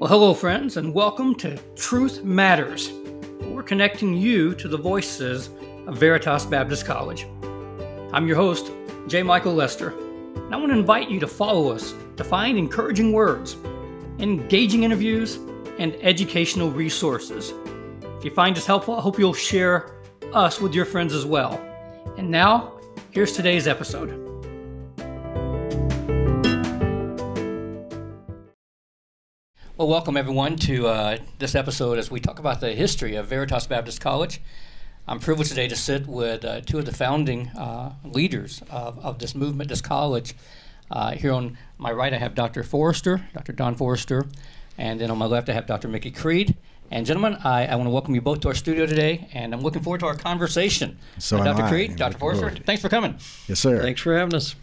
Well, hello, friends, and welcome to Truth Matters. We're connecting you to the voices of Veritas Baptist College. I'm your host, J. Michael Lester, and I want to invite you to follow us to find encouraging words, engaging interviews, and educational resources. If you find this helpful, I hope you'll share us with your friends as well. And now, here's today's episode. Well, welcome everyone to uh, this episode as we talk about the history of Veritas Baptist College. I'm privileged today to sit with uh, two of the founding uh, leaders of, of, this movement, this college. Uh, here on my right, I have Dr. Forrester, Dr. Don Forrester, and then on my left, I have Dr. Mickey Creed. And gentlemen, I, I want to welcome you both to our studio today, and I'm looking forward to our conversation. So, Dr. Creed, Dr. Forrester, thanks for coming. Yes, sir. Thanks for having us.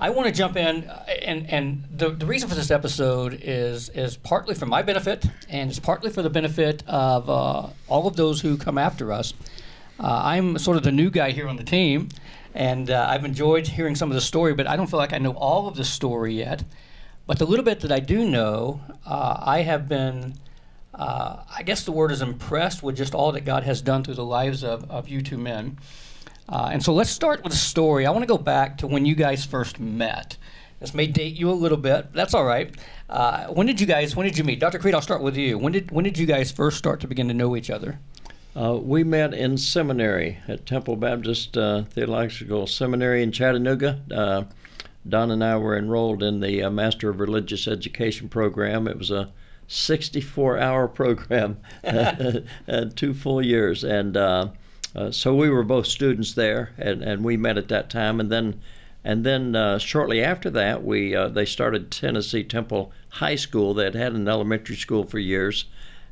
I want to jump in, uh, and and the, the reason for this episode is is partly for my benefit, and it's partly for the benefit of uh, all of those who come after us. Uh, I'm sort of the new guy here on the team, and uh, I've enjoyed hearing some of the story, but I don't feel like I know all of the story yet. But the little bit that I do know, uh, I have been, uh, I guess the word is impressed with just all that God has done through the lives of, of you two men. Uh, and so let's start with a story. I want to go back to when you guys first met. This may date you a little bit. That's all right. Uh, when did you guys? When did you meet, Dr. Creed? I'll start with you. When did when did you guys first start to begin to know each other? Uh, we met in seminary at Temple Baptist uh, Theological Seminary in Chattanooga. Uh, Don and I were enrolled in the uh, Master of Religious Education program. It was a 64-hour program, two full years, and uh, so we were both students there, and, and we met at that time. And then, and then uh, shortly after that, we uh, they started Tennessee Temple High School. They had had an elementary school for years,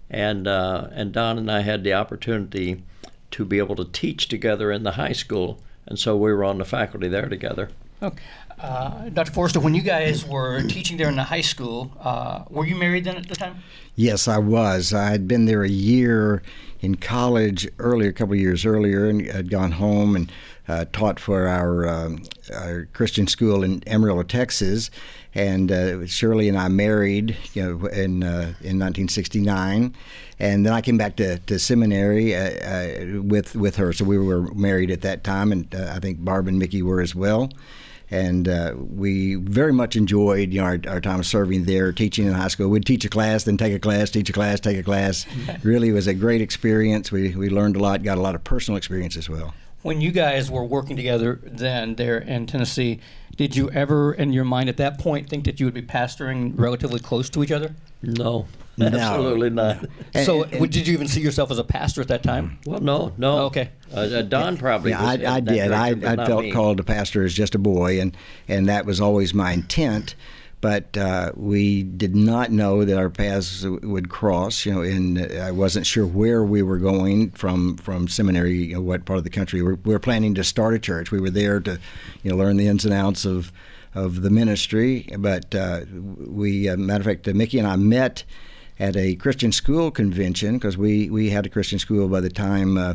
and uh, and Don and I had the opportunity to be able to teach together in the high school, and so we were on the faculty there together. Okay. Uh, Dr. Forrester, when you guys were teaching there in the high school, uh, were you married then at the time? Yes, I was. I had been there a year in college earlier, a couple of years earlier, and had gone home and uh, taught for our, um, our Christian school in Amarillo, Texas. And uh, Shirley and I married, you know, in uh, in 1969, and then I came back to, to seminary uh, with with her. So we were married at that time, and I think Barb and Mickey were as well and uh, we very much enjoyed you know our, our, time serving there, teaching in high school. We'd teach a class, then take a class, teach a class, take a class. really was a great experience. We we learned a lot, got a lot of personal experience as well. When you guys were working together then there in Tennessee, did you ever, in your mind at that point, think that you would be pastoring relatively close to each other? No. No. Absolutely not. so, and, and, did you even see yourself as a pastor at that time? Well, no, no. Oh, okay. Uh, uh, Don probably. Yeah, I, I did. I, I felt me. called to pastor as just a boy, and and that was always my intent. But uh, we did not know that our paths would cross. You know, and I wasn't sure where we were going from from seminary. You know, what part of the country we were, we were planning to start a church. We were there to, you know, learn the ins and outs of of the ministry. But uh, we, uh, matter of fact, Mickey and I met at a Christian school convention because we, we had a Christian school by the time uh,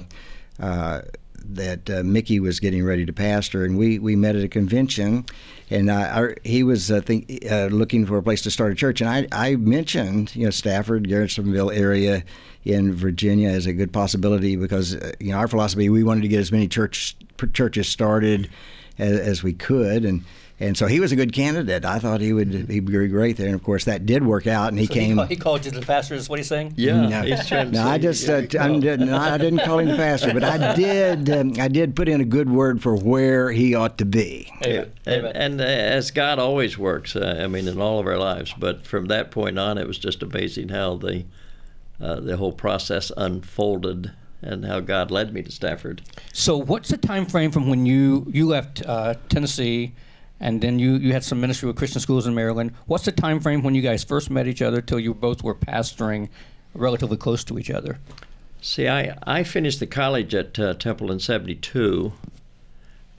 uh, that uh, Mickey was getting ready to pastor, and we, we met at a convention, and our, he was think, uh, looking for a place to start a church, and I, I mentioned you know Stafford, Garrisonville area in Virginia as a good possibility because uh, you know our philosophy we wanted to get as many church churches started as, as we could, and and so he was a good candidate. I thought he would he'd be great there, and of course that did work out. And he so came. He, call, he, called you the pastor. Is what he's saying? Yeah. No, no I just uh, I, didn't, I didn't call him the pastor, but I did um, I did put in a good word for where he ought to be. Amen. And, and uh, as God always works, uh, I mean, in all of our lives. But from that point on, it was just amazing how the uh, the whole process unfolded and how God led me to Stafford. So, what's the time frame from when you you left uh, Tennessee? And then you, you had some ministry with Christian schools in Maryland. What's the time frame when you guys first met each other till you both were pastoring relatively close to each other? See, I, I finished the college at uh, Temple in 72,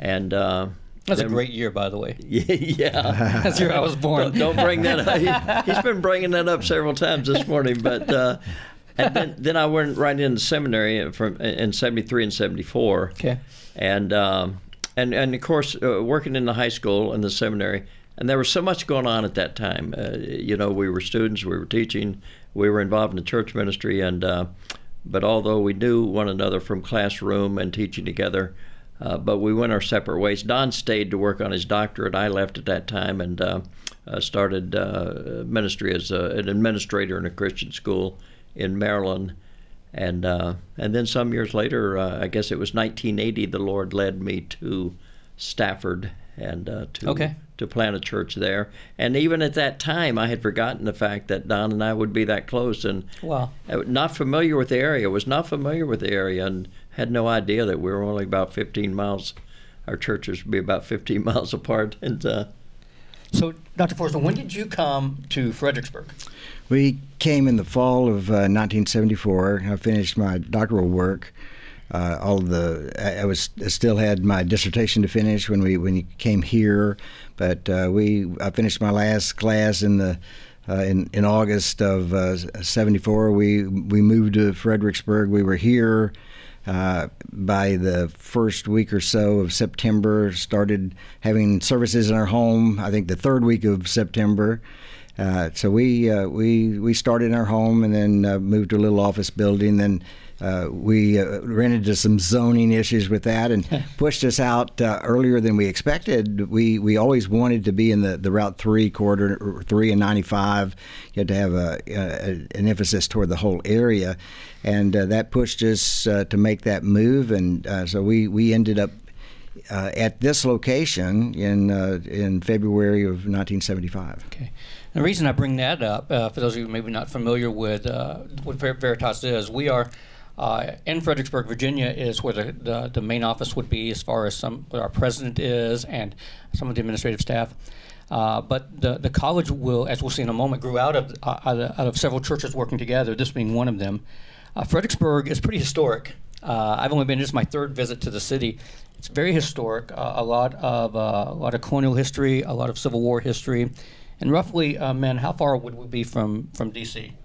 and uh, that's a great year, by the way. Yeah, that's year I was born. Don't, don't bring that up. He, has been bringing that up several times this morning, but uh, and then, then I went right into seminary from in '73 and '74. Okay, and um, and and of course, uh, working in the high school and the seminary, and there was so much going on at that time. Uh, you know, we were students, we were teaching, we were involved in the church ministry, and uh, but although we knew one another from classroom and teaching together, uh, but we went our separate ways. Don stayed to work on his doctorate. I left at that time and uh, uh, started ministry as a, an administrator in a Christian school in Maryland. And uh, and then some years later, uh, I guess it was 1980, the Lord led me to Stafford and to okay. to plant a church there. And even at that time, I had forgotten the fact that Don and I would be that close and wow. not familiar with the area. Was not familiar with the area and had no idea that we were only about 15 miles. Our churches would be about 15 miles apart. And uh, so, Dr. Forrester, when did you come to Fredericksburg? We came in the fall of uh, 1974. I finished my doctoral work. Uh, all the I was I still had my dissertation to finish when we when you came here, but uh, we I finished my last class in the uh, in in August of '74. Uh, we we moved to Fredericksburg. We were here uh, by the first week or so of September, started having services in our home. I think the third week of September. Uh, so we uh, we we started in our home and then uh, moved to a little office building. Then uh, we uh, ran into some zoning issues with that and pushed us out uh, earlier than we expected. We we always wanted to be in the, the Route Three corridor, three and ninety five. You had to have a, a, an emphasis toward the whole area, and uh, that pushed us uh, to make that move. And uh, so we we ended up. at this location in in February of 1975. Okay, the reason I bring that up, for those of you maybe not familiar with what Veritas is, we are uh, in Fredericksburg, Virginia, is where the, the, the, main office would be, as far as some where our president is and some of the administrative staff. Uh, but the the college will, as we'll see in a moment, grew out of uh, out, of, out of several churches working together. This being one of them. Uh, Fredericksburg is pretty historic. Uh, I've only been this is my third visit to the city. It's very historic. Uh, a lot of a lot of colonial history, a lot of Civil War history, and roughly, man, how far would we be from from D.C.?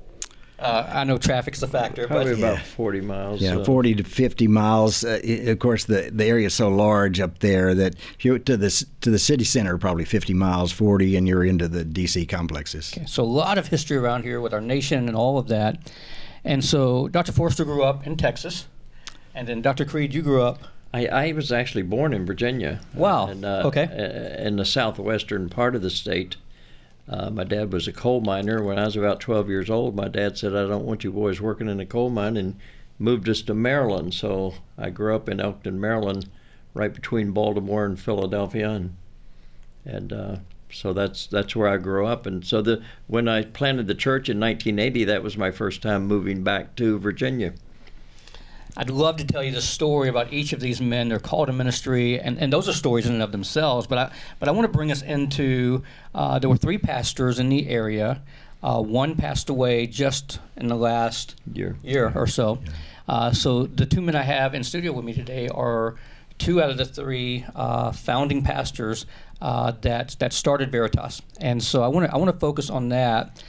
Uh, I know traffic's a factor, probably but about yeah. 40 miles. Yeah, uh, 40 to 50 miles. Uh, of course, the the area is so large up there that you to the to the city center probably 50 miles, 40, and you're into the DC complexes. Okay, so a lot of history around here with our nation and all of that. And so, Dr. Forrester grew up in Texas, and then Dr. Creed, you grew up. I, I was actually born in Virginia. Wow. And, uh, okay. In the southwestern part of the state. Uh, my dad was a coal miner. When I was about 12 years old, my dad said, I don't want you boys working in a coal mine, and moved us to Maryland. So I grew up in Elkton, Maryland, right between Baltimore and Philadelphia. And, and uh, so that's that's where I grew up. And so the when I planted the church in 1980, that was my first time moving back to Virginia. I'd love to tell you the story about each of these men. They're called to ministry, and, and those are stories in and of themselves. But I but I want to bring us into uh, there were three pastors in the area. Uh, one passed away just in the last year year or so. Uh, so the two men I have in studio with me today are two out of the three uh, founding pastors uh, that that started Veritas, and so I want to I want to focus on that.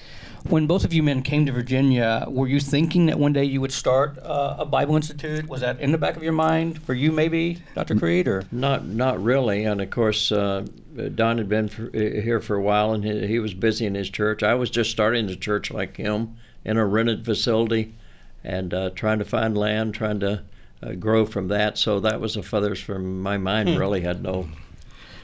When both of you men came to Virginia, were you thinking that one day you would start uh, a Bible Institute? Was that in the back of your mind for you, maybe, Dr. Creed, or not? Not really. And of course, uh, Don had been for, uh, here for a while, and he, he, was busy in his church. I was just starting the church like him in a rented facility, and uh, trying to find land, trying to uh, grow from that. So that was the feathers from my mind. Hmm. Really had no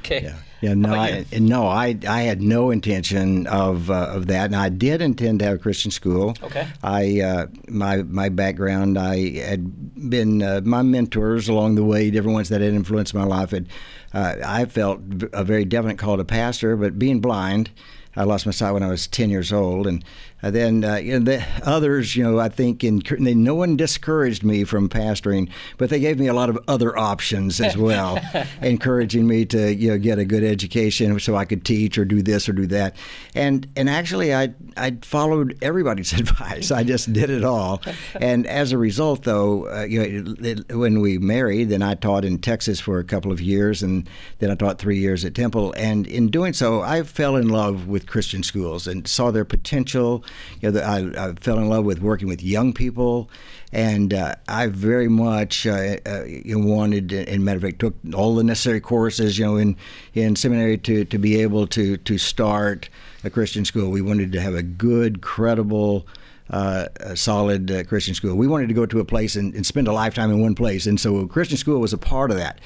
Okay. Yeah. Yeah. No. I, no. I. I had no intention of uh, of that, and I did intend to have a Christian school. Okay. I uh, my my background. I had been uh, my mentors along the way. Different ones that had influenced my life. Had uh, I felt a very definite call to pastor, but being blind. I lost my sight when I was 10 years old, and uh, then uh, you know, the others, you know, I think, in, they, no one discouraged me from pastoring, but they gave me a lot of other options as well, encouraging me to you know get a good education so I could teach or do this or do that, and and actually I I followed everybody's advice. I just did it all, and as a result, though, uh, you know, it, when we married, then I taught in Texas for a couple of years, and then I taught three years at Temple, and in doing so, I fell in love with Christian schools and saw their potential You know, I, I, fell in love with working with young people, and uh, I very much uh, uh, wanted, and matter of fact, took all the necessary courses, you know, in in seminary to to be able to to start a Christian school. We wanted to have a good, credible. Uh, a solid uh, Christian school. We wanted to go to a place and, and, spend a lifetime in one place, and so Christian school was a part of that.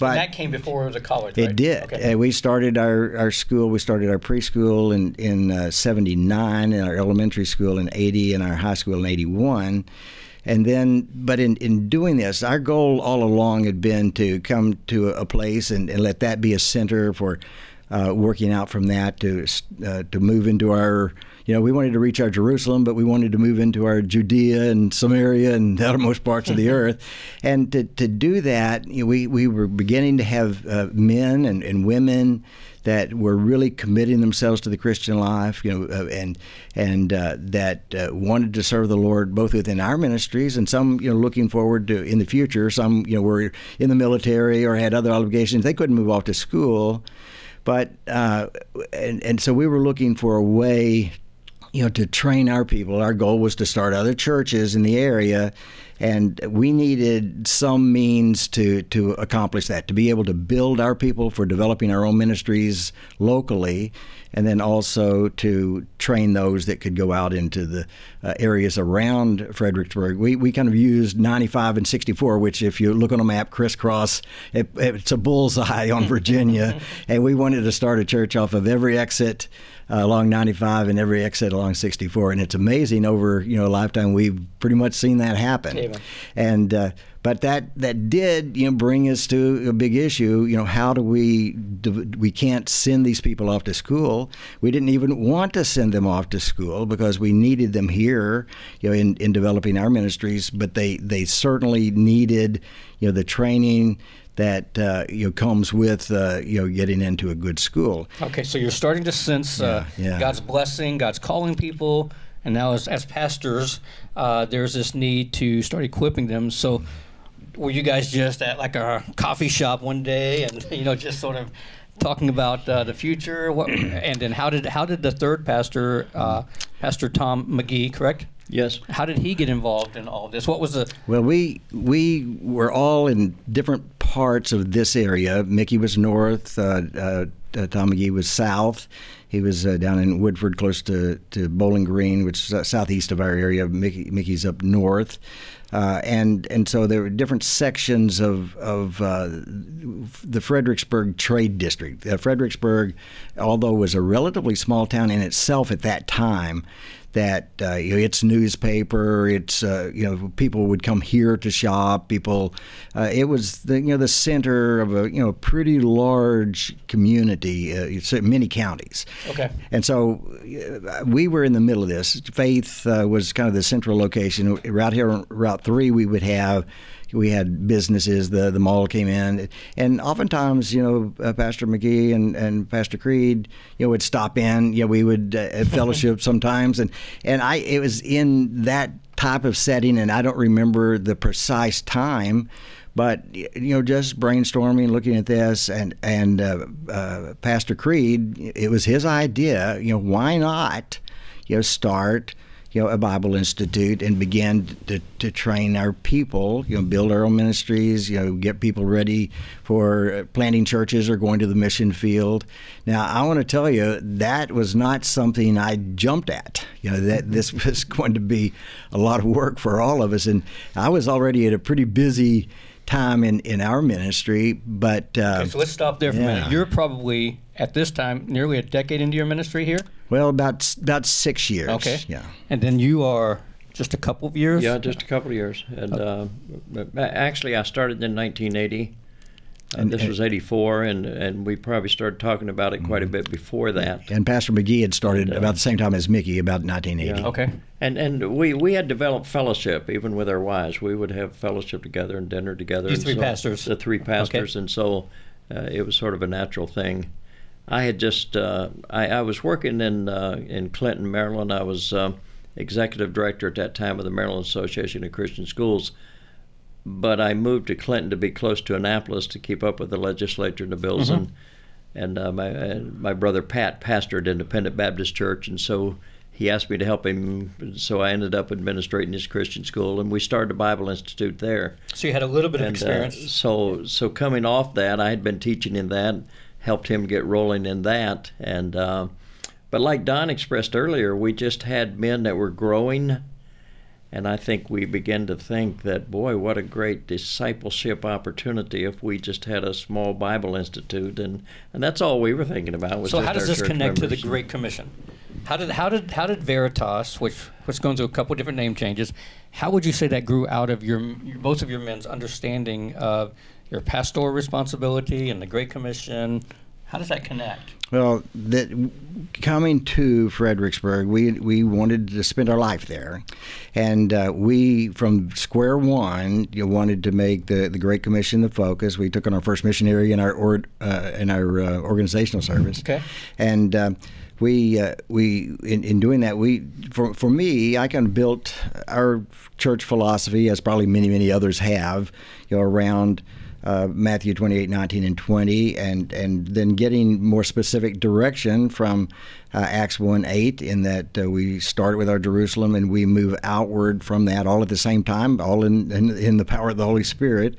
But that came before it was a college. It right? did. Okay. Uh, we started our, our school. We started our preschool in in '79, and our elementary school in '80, and our high school in '81. And then, but in, in doing this, our goal all along had been to come to a place and, and let that be a center for uh, working out from that to uh, to move into our you know, we wanted to reach our Jerusalem, but we wanted to move into our Judea and Samaria and the outermost parts of the earth. And to, to do that, you know, we, we were beginning to have uh, men and, and women that were really committing themselves to the Christian life, you know, uh, and and uh, that uh, wanted to serve the Lord both within our ministries and some, you know, looking forward to in the future. Some, you know, were in the military or had other obligations. They couldn't move off to school, but uh, and and so we were looking for a way you know, to train our people. Our goal was to start other churches in the area, and we needed some means to to accomplish that, to be able to build our people for developing our own ministries locally, and then also to train those that could go out into the uh, areas around Fredericksburg. We, we kind of used 95 and 64, which, if you look on a map, crisscross, it, it's a bullseye on Virginia. and we wanted to start a church off of every exit uh, along 95 and every exit along 64. And it's amazing over you know a lifetime we've pretty much seen that happen. And uh, but that that did you know bring us to a big issue. You know, how do we do, we can't send these people off to school? We didn't even want to send them off to school because we needed them here, you know, in, in developing our ministries. But they they certainly needed you know the training that uh, you know comes with uh, you know getting into a good school. Okay, so you're starting to sense uh, yeah, yeah. God's blessing, God's calling people, and now as as pastors, uh, there's this need to start equipping them. So were you guys just at like a coffee shop one day and you know just sort of talking about uh, the future? What, and then how did how did the third pastor uh, pastor tom mcgee correct? Yes. How did he get involved in all of this? What was the well we we were all in different parts of this area. Mickey was north uh, uh, uh tom mcgee was south he was uh, down in Woodford, close to, to Bowling Green, which is southeast of our area. Mickey, Mickey's up north. Uh, and and so there were different sections of of uh, the Fredericksburg Trade District. Uh, Fredericksburg, although was a relatively small town in itself at that time, that uh, you know, its newspaper, its uh, you know people would come here to shop. People, uh, it was the you know the center of a you know pretty large community, uh, many counties. Okay. And so uh, we were in the middle of this. Faith uh, was kind of the central location. Right here on Route Three, we would have we had businesses. The the mall came in, and oftentimes, you know, uh, Pastor McGee and, and Pastor Creed, you know, would stop in. You know, we would uh, fellowship sometimes, and and I it was in that type of setting, and I don't remember the precise time but you know just brainstorming looking at this and and uh, uh, pastor creed it was his idea you know why not you know start you know, a Bible Institute and began to, to train our people, you know, build our own ministries, you know, get people ready for uh, planting churches or going to the mission field. Now, I want to tell you that was not something I jumped at. You know, that this was going to be a lot of work for all of us. And I was already at a pretty busy time in, in our ministry, but. Uh, okay, so let's stop there for yeah. a minute. You're probably, at this time, nearly a decade into your ministry here? Well, about about six years. Okay. Yeah. And then you are just a couple of years. Yeah, just a couple of years. And uh, actually, I started in 1980. Uh, and, this was 84, and, and we probably started talking about it quite a bit before that. And Pastor McGee had started and, uh, about the same time as Mickey, about 1980. Yeah. Okay. And and we, we had developed fellowship even with our wives. We would have fellowship together and dinner together. These three so, pastors. The three pastors, okay. and so uh, it was sort of a natural thing. I had just uh, I, I, was working in uh, in Clinton, Maryland. I was uh, executive director at that time of the Maryland Association of Christian Schools, but I moved to Clinton to be close to Annapolis to keep up with the legislature and the bills. Mm-hmm. And and uh, my my brother Pat pastored Independent Baptist Church, and so he asked me to help him, so I ended up administrating his Christian school, and we started a Bible Institute there. So you had a little bit of And, uh, experience. so, so coming off that, I had been teaching in that, helped him get rolling in that, and uh, but like Don expressed earlier, we just had men that were growing, and I think we begin to think that boy, what a great discipleship opportunity if we just had a small Bible Institute, and and that's all we were thinking about. Was so how does this connect to the. Great Commission? How did how did how did Veritas, which which going through a couple different name changes, how would you say that grew out of your both of your men's understanding of your pastoral responsibility and the Great Commission? How does that connect? Well, that coming to Fredericksburg, we we wanted to spend our life there, and uh, we from square one you know, wanted to make the, the Great Commission the focus. We took on our first missionary in our or, uh, in our uh, organizational service, Okay. and. Uh, we uh, we in, in doing that we for for me I kind of built our church philosophy as probably many many others have you know around uh, Matthew 28, 19, and 20, and, and then getting more specific direction from uh, Acts 1, 8, in that uh, we start with our Jerusalem and we move outward from that all at the same time, all in, in, in the power of the Holy Spirit.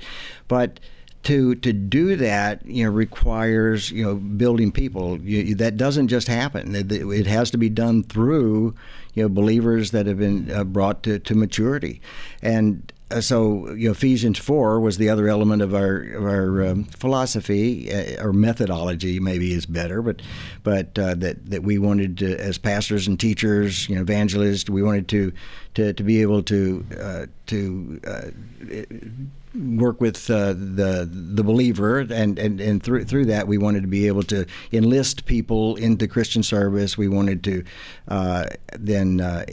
But to to do that, you know, requires you know building people. You, that doesn't just happen. It, it, has to be done through you know believers that have been uh, brought to, to maturity, and so you know Ephesians four was the other element of our of our um, philosophy uh, or methodology maybe is better, but but uh, that that we wanted to, as pastors and teachers, you know, evangelists, we wanted to to, to be able to uh, to uh, work with uh, the the believer, and, and, and through through that we wanted to be able to enlist people into Christian service. We wanted to uh, then uh,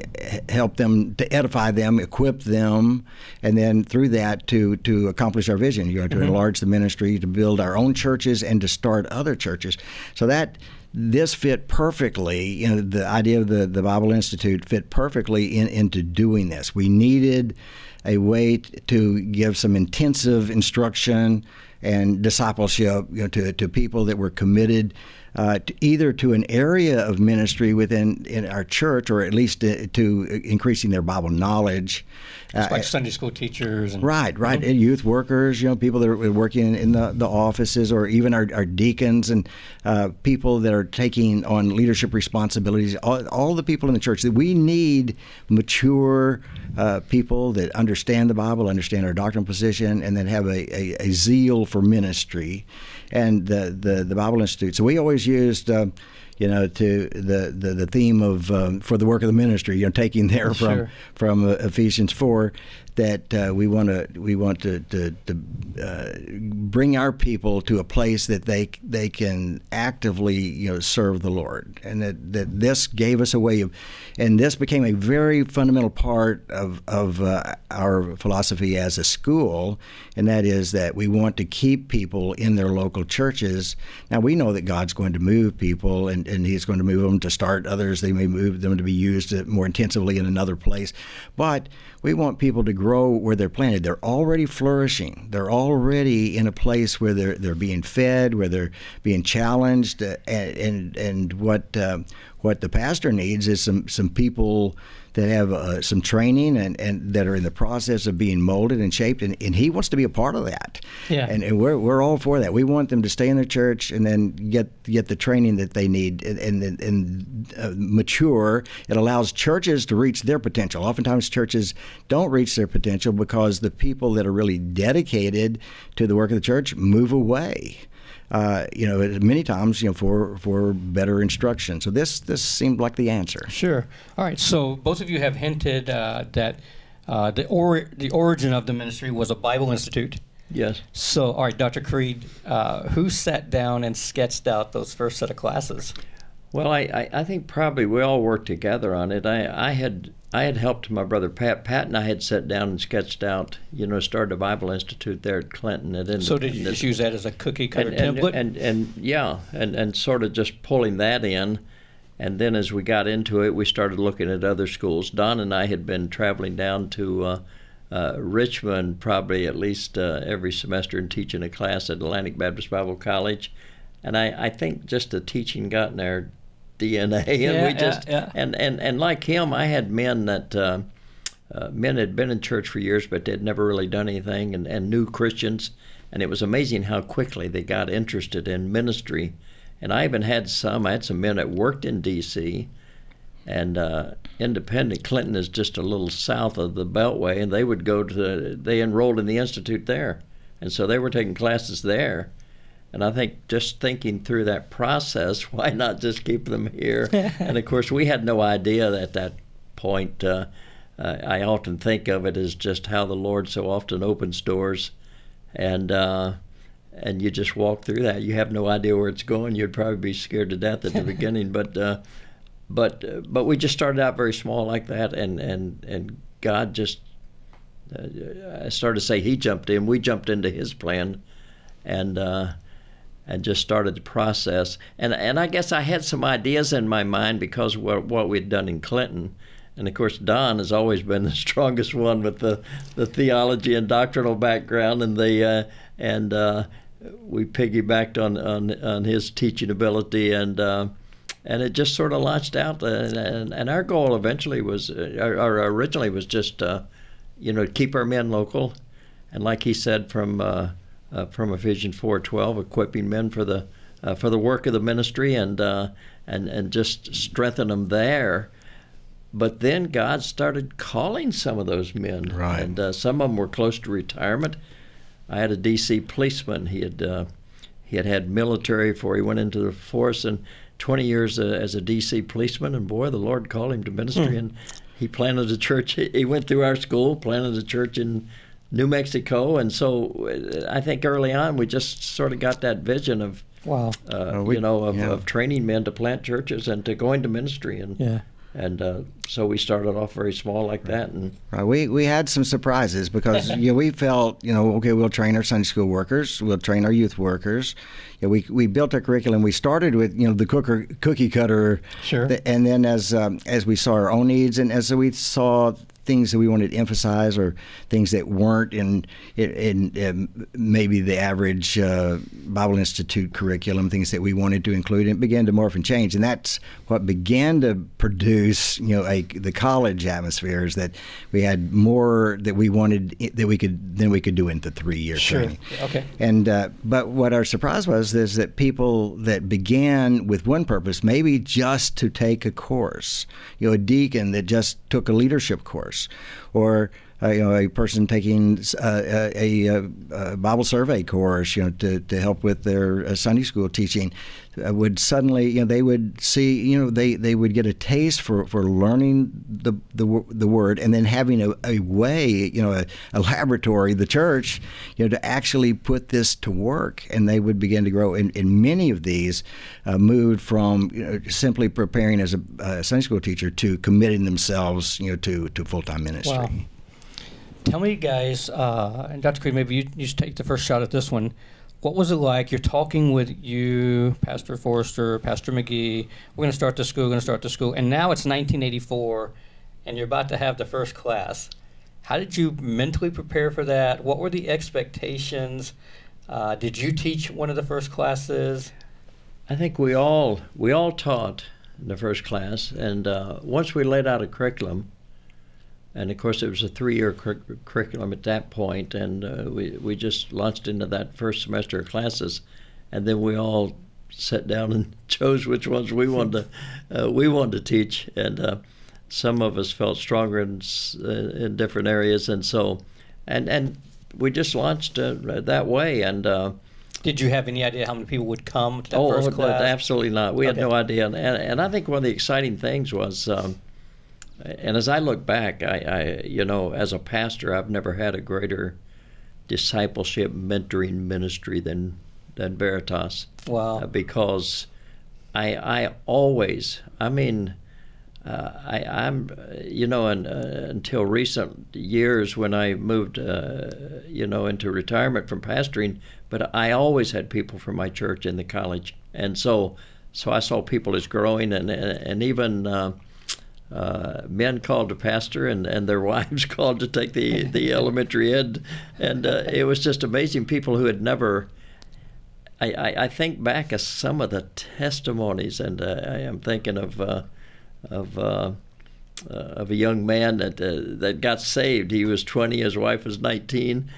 help them to edify them, equip them, and then through that to to accomplish our vision. You know, to mm-hmm. enlarge the ministry, to build our own churches, and to start other churches. So that this fit perfectly. You know, the idea of the the Bible Institute fit perfectly in, into doing this. We needed a way to give some intensive instruction and discipleship you know, to, to people that were committed uh, to either to an area of ministry within in our church or at least to, to increasing their Bible knowledge. It's like Sunday school teachers. And, right, right. Mm-hmm. youth workers, you know, people that are working in the, the offices or even our, our deacons and uh, people that are taking on leadership responsibilities, all, all the people in the church that we need mature uh, people that understand the Bible, understand our doctrinal position, and then have a, a, a zeal for ministry and the, the, the Bible Institute. So we always used. Uh, you know, to the, the, the theme of um, for the work of the ministry, you know, taking there from Sure. from uh, Ephesians four, that uh, we want to we want to to, to uh, bring our people to a place that they they can actively you know serve the Lord, and that, that this gave us a way of, and this became a very fundamental part of of uh, our philosophy as a school, and that is that we want to keep people in their local churches. Now we know that God's going to move people, and, and He's going to move them to start others. They may move them to be used more intensively in another place, but we want people to grow where they're planted. They're already flourishing. They're already in a place where they're they're being fed, where they're being challenged, uh, and and, what uh, what the pastor needs is some some people that have uh, some training and, and that are in the process of being molded and shaped, and, and he wants to be a part of that. Yeah. And, and we're, we're all for that. We want them to stay in the church and then get get the training that they need and and, and uh, mature. It allows churches to reach their potential. Oftentimes, churches don't reach their potential because the people that are really dedicated to the work of the church move away. Uh, you know, many times, you know, for for better instruction. So this this seemed like the answer. Sure. All right. So both of you have hinted uh, that uh, the or- the origin of the ministry was a Bible Institute. Yes. So, all right, Dr. Creed, uh, who sat down and sketched out those first set of classes? Well, I, I, I think probably we all worked together on it. I, I had I had helped my brother Pat. Pat and I had sat down and sketched out, you know, started a Bible Institute there at Clinton. At So did you just use that as a cookie cutter and, and, template? and, and yeah, and, and sort of just pulling that in. And then as we got into it, we started looking at other schools. Don and I had been traveling down to uh, uh, Richmond probably at least uh, every semester and teaching a class at Atlantic Baptist Bible College. And I, I think just the teaching got in our DNA, and Yeah, we just yeah, yeah. and and and like him, I had men that. Uh, uh, men had been in church for years, but they'd never really done anything, and, and new Christians. And it was amazing how quickly they got interested in ministry. And I even had some, I had some men that worked in D.C., and uh, independent Clinton is just a little south of the Beltway, and they would go to, they enrolled in the Institute there. And so they were taking classes there. And I think just thinking through that process, why not just keep them here? and of course, we had no idea at that point. Uh, I often think of it as just how the Lord so often opens doors, and uh, and you just walk through that. You have no idea where it's going. You'd probably be scared to death at the beginning, but uh, but but we just started out very small like that, and and and God just. Uh, I started to say he jumped in. We jumped into his plan, and uh, and just started the process. And and I guess I had some ideas in my mind because of what, what we'd done in Clinton. And of course, Don has always been the strongest one with the, the theology and doctrinal background, and the uh, and uh, we piggybacked on, on on his teaching ability, and uh, and it just sort of launched out. And, and, and our goal eventually was, uh, or, or originally was just, uh, you know, keep our men local, and like he said from uh, from Ephesians four twelve, equipping men for the uh, for the work of the ministry, and uh, and and just strengthen them there. But then God started calling some of those men, Right. and uh, some of them were close to retirement. I had a D.C. policeman. He had uh, he had had military before he went into the force, and 20 years uh, as a D.C. policeman. And boy, the Lord called him to ministry, and he planted a church. He he went through our school, planted a church in New Mexico, and so uh, I think early on we just sort of got that vision of. Wow. Uh, Well, we- you know, of, yeah. of training men to plant churches and to go into ministry, and Yeah. and uh, so we started off very small like that, and Right. We we had some surprises because you know, we felt you know okay we'll train our Sunday school workers we'll train our youth workers. You know, we we built our curriculum. We started with you know the cooker cookie cutter. Sure. th- And then as um, as we saw our own needs and as we saw things that we wanted to emphasize or things that weren't in in, in maybe the average uh, Bible Institute curriculum, things that we wanted to include, and it began to morph and change. And that's what began to produce, you know, a, the college atmospheres that we had more that we wanted that we could than we could do in the three year Sure. training. Okay. And uh, but what our surprise was is that people that began with one purpose, maybe just to take a course, you know, a deacon that just took a leadership course, or uh, you know, a person taking uh, a, a, a Bible survey course, you know, to, to help with their uh, Sunday school teaching, uh, would suddenly, you know, they would see, you know, they, they would get a taste for, for learning the, the the word and then having a, a way, you know, a, a laboratory, the church, you know, to actually put this to work, and they would begin to grow. And, and many of these uh, moved from you know, simply preparing as a uh, Sunday school teacher to committing themselves, you know, to to full time ministry. Wow. Tell me, guys, uh, and Dr. Creed, maybe you, you should take the first shot at this one. What was it like? You're talking with you, Pastor Forrester, Pastor McGee. We're going to start the school, we're going to start the school. And now it's 1984, and you're about to have the first class. How did you mentally prepare for that? What were the expectations? Uh, did you teach one of the first classes? I think we all we all taught the first class, and uh, once we laid out a curriculum, and of course it was a three-year cur- curriculum at that point, and uh, we we just launched into that first semester of classes, and then we all sat down and chose which ones we wanted to uh, we wanted to teach, and uh, some of us felt stronger in uh, in different areas, and so, and and we just launched uh, that way, and. Uh, Did you have any idea how many people would come to that oh, first class? absolutely not. We had no idea, and, and I think one of the exciting things was, um, and as I look back, I, I, you know, as a pastor, I've never had a greater discipleship mentoring ministry than than Veritas, Wow. uh, because I I always, I mean. Uh, I, I'm, uh, you know, and, uh, until recent years when I moved, uh, you know, into retirement from pastoring, but I always had people from my church in the college, and so, so I saw people as growing, and and even uh, men called to pastor, and, and their wives called to take the the elementary ed, and uh, it was just amazing. People who had never I, I, I think back of some of the testimonies, and uh, I am thinking of uh, of uh, uh, of a young man that uh, that got saved. He was 20, his wife was 19,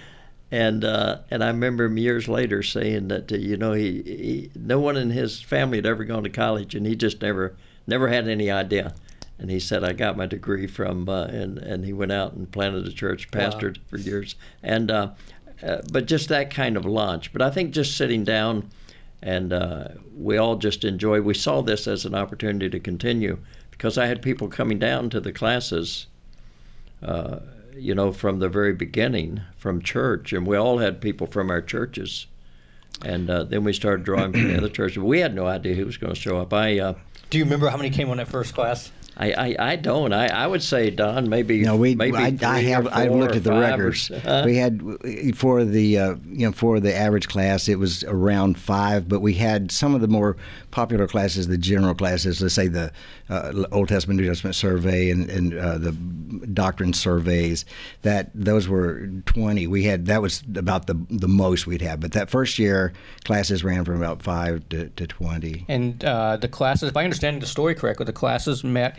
and uh, and I remember him years later saying that you know he, he no one in his family had ever gone to college, and he just never never had any idea. And he said, "I got my degree from," uh, and and he went out and planted a church, pastored wow. for years, and uh, uh, but just that kind of launch. But I think just sitting down, and uh, we all just enjoy. We saw this as an opportunity to continue because I had people coming down to the classes. Uh, you know, from the very beginning, from church, and we all had people from our churches, and uh, then we started drawing from the other churches. We had no idea who was going to show up. I do you remember how many came on that first class? I, I, I, don't. I, I would say Don maybe. No, we. Maybe I, I have. I've looked at the records. Huh? We had for the uh, you know for the average class it was around five, but we had some of the more popular classes, the general classes. Let's say the uh, Old Testament New Testament survey and, and uh, the doctrine surveys. That those were twenty. We had that was about the the most we'd have. But that first year classes ran from about five to, to twenty. And uh, the classes, if I understand the story correctly, the classes met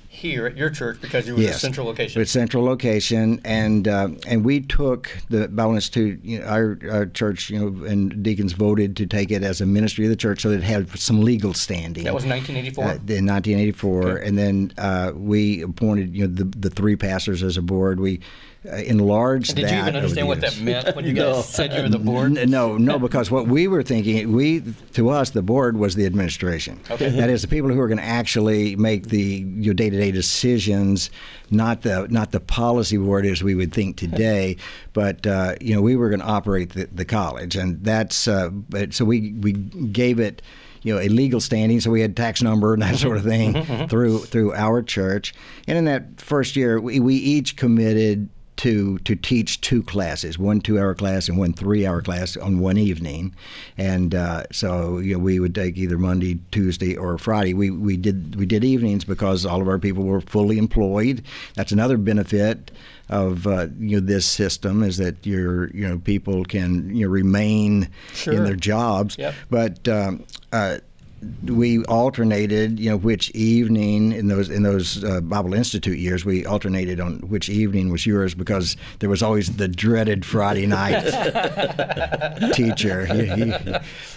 here at your church because you were yes, a central location. It's central location, and uh, and we took the Bible Institute. You know, our, our church, you know, and deacons voted to take it as a ministry of the church, so that it had some legal standing. That was 1984. Uh, in 1984, okay. and then uh, we appointed you know the the three pastors as a board. We uh, enlarged Did that. you even understand what that meant when you no. guys said you were the board? No, no, because what we were thinking, we to us the board was the administration. Okay. That is the people who are going to actually make the your day-to-day decisions, not the not the policy board as we would think today, but uh, you know we were going to operate the, the college, and that's uh, so we we gave it you know a legal standing, so we had tax number and that sort of thing through through our church. And in that first year, we, we each committed to to teach two classes, one two-hour class and one three-hour class on one evening, and uh, so you know we would take either Monday, Tuesday, or Friday. We we did we did evenings because all of our people were fully employed. That's another benefit of uh, you know this system is that your you know people can you know remain sure. in their jobs, yep. but um, uh, we alternated, you know, which evening in those in those uh, Bible Institute years, we alternated on which evening was yours because there was always the dreaded Friday night teacher. He, he,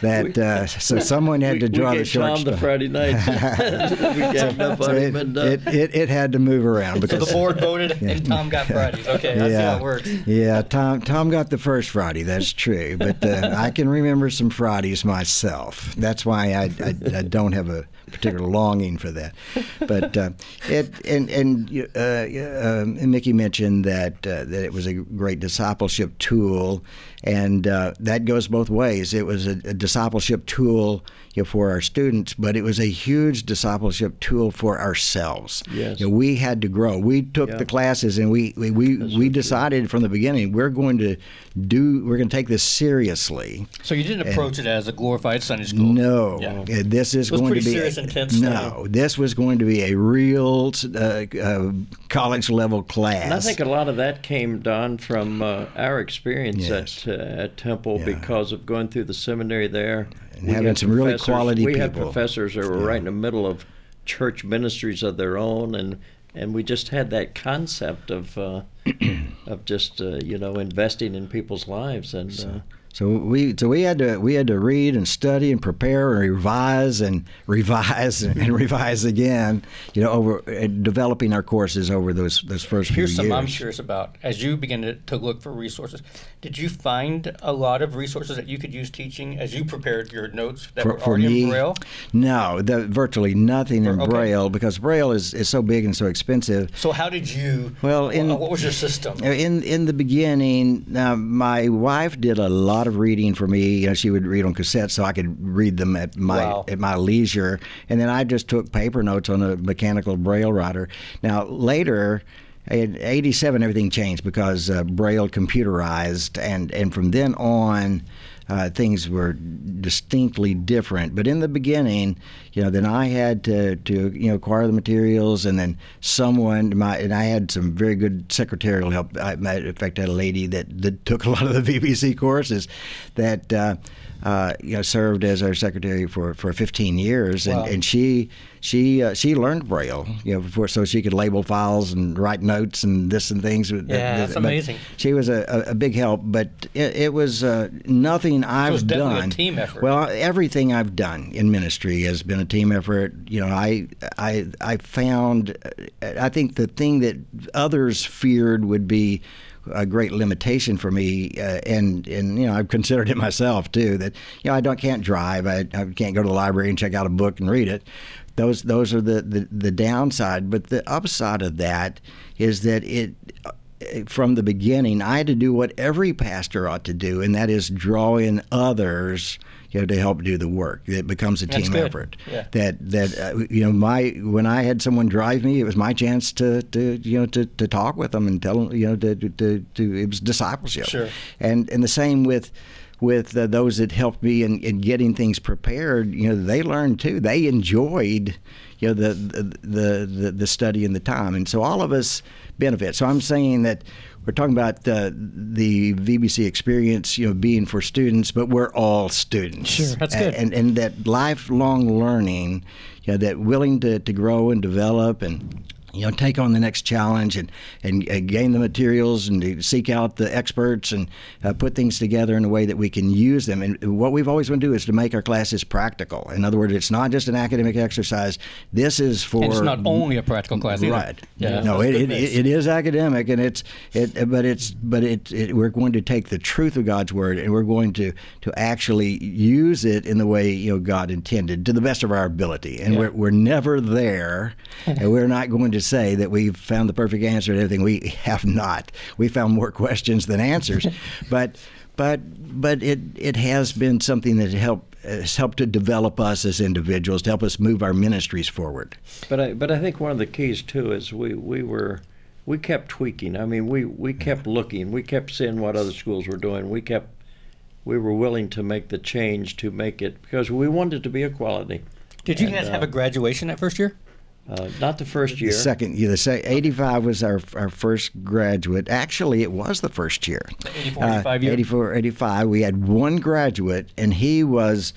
that uh, so someone had to draw we the short. Tom the Friday night. we so, so it, it, it, it, had to move around because so the board voted yeah. and Tom got Fridays. Okay, that's yeah. how it works. Yeah, Tom Tom got the first Friday. That's true, but uh, I can remember some Fridays myself. That's why I, I I, don't have a particular longing for that. But uh, it and and uh, uh, Mickey mentioned that uh, that it was a great discipleship tool, and uh, that goes both ways. It was a, a discipleship tool you know, for our students, but it was a huge discipleship tool for ourselves. Yes. You know, we had to grow. We took yeah. the classes and we we, we, we decided from the beginning we're going to do we're going to take this seriously. So you didn't approach and, it as a glorified Sunday school. No. Yeah. This is going to be serious, a, intense. No, this was going to be a real uh, uh, college level class. And I think a lot of that came Don from uh, our experience yes. at, uh, at Temple yeah. because of going through the seminary there and we having some really quality we people. had professors that were yeah. right in the middle of church ministries of their own, and and we just had that concept of uh, of just uh, you know investing in people's lives and. So, uh, so we so we had to we had to read and study and prepare and revise and revise and, and revise again. You know, over uh, developing our courses over those those first Here's few some years. I'm curious about as you begin to, to look for resources. Did you find a lot of resources that you could use teaching as you prepared your notes that for, were already me, in Braille? No, the, virtually nothing in okay. Braille because Braille is, is so big and so expensive. So how did you? Well, in, what was your system? In in the beginning, uh, my wife did a lot lot of reading for me. You know, she would read on cassette so I could read them at my wow. at my leisure, and then I just took paper notes on a mechanical braille writer. Now later. In '87, everything changed because uh, Braille computerized, and, and from then on, uh, things were distinctly different. But in the beginning, you know, then I had to, to you know acquire the materials, and then someone my and I had some very good secretarial help. I, in fact, I had a lady that, that took a lot of the VBC courses that. Uh, uh, you know, served as our secretary for, for 15 years, and, Wow. and she she uh, she learned Braille, you know, before so she could label files and write notes and this and things. Yeah, that's But amazing. She was a, a, big help, but it, it was uh, nothing I've was definitely a done. team effort. Well, everything I've done in ministry has been a team effort. You know, I I I found I think the thing that others feared would be a great limitation for me, uh, and and you know I've considered it myself too. That you know I don't can't drive, I, I can't go to the library and check out a book and read it. Those those are the, the the downside. But the upside of that is that it from the beginning, I had to do what every pastor ought to do, and that is draw in others, you know, to help do the work. It becomes a team effort. Yeah. That that uh, you know, my when I had someone drive me, it was my chance to, to you know to, to talk with them and tell them you know to to, to, it was discipleship. Sure. And and the same with with uh, those that helped me in, in getting things prepared. You know, they learned too. They enjoyed you know the the the, the study and the time, and so all of us benefit. So I'm saying that we're talking about uh, the VBC experience, you know, being for students, but we're all students. Sure, that's good. And and that lifelong learning, you know, that willing to, to grow and develop and you know, take on the next challenge and, and uh, gain the materials and to seek out the experts and uh, put things together in a way that we can use them. And what we've always want to do is to make our classes practical. In other words, it's not just an academic exercise. This is for And it's not only a practical class either. Right. Yeah. No, it, it, it is academic, and it's it, but it's but it, it we're going to take the truth of God's word, and we're going to to actually use it in the way you know God intended to the best of our ability. And Yeah. we're we're never there, and we're not going to say that we've found the perfect answer to everything. We have not. We found more questions than answers, but but but it it has been something that helped has helped to develop us as individuals, to help us move our ministries forward. But I but I think one of the keys too is we we were we kept tweaking. I mean, we we kept looking. We kept seeing what other schools were doing. We kept we were willing to make the change to make it because we wanted it to be a quality. Did you And, guys uh, have a graduation that first year? Uh, not the first year. The second year, the se- 85 was our our first graduate. Actually, it was the first year. 84, Uh, 85 year? 84, 85. We had one graduate, and he was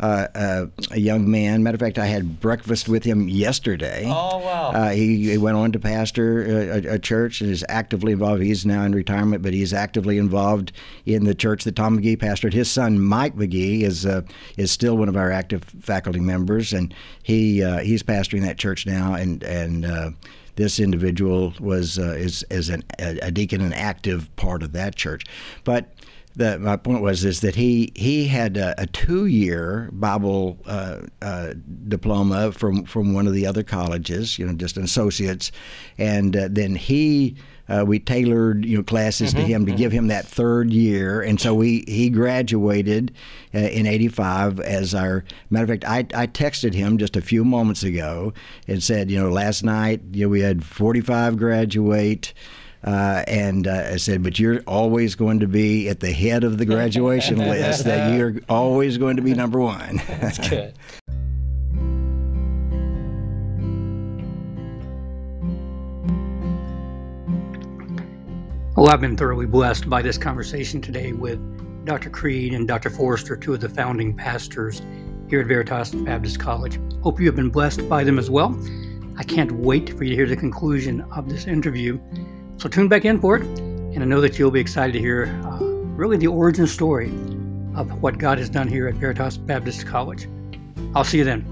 uh, uh, a young man. Matter of fact, I had breakfast with him yesterday. Oh, wow. Uh, he, he went on to pastor a, a, a church and is actively involved. He's now in retirement, but he's actively involved in the church that Tom McGee pastored. His son Mike McGee is uh, is still one of our active faculty members, and he uh, he's pastoring that church now. And and uh, this individual was uh, is is an, a, a deacon, an active part of that church, but the, my point was is that he he had a, a two year Bible uh, uh, diploma from from one of the other colleges, you know, just an associate's, and uh, then he. Uh, we tailored you know classes to him to give him that third year, and so we he graduated uh, in '85 as our matter of fact. I, I texted him just a few moments ago and said, you know, last night you know, we had 45 graduate. Uh, and uh, I said, but you're always going to be at the head of the graduation list. That you're always going to be number one. That's good. Well, I've been thoroughly blessed by this conversation today with Dr. Creed and Dr. Forrester, two of the founding pastors here at Veritas Baptist College. Hope you have been blessed by them as well. I can't wait for you to hear the conclusion of this interview. So tune back in for it, and I know that you'll be excited to hear uh, really the origin story of what God has done here at Veritas Baptist College. I'll see you then.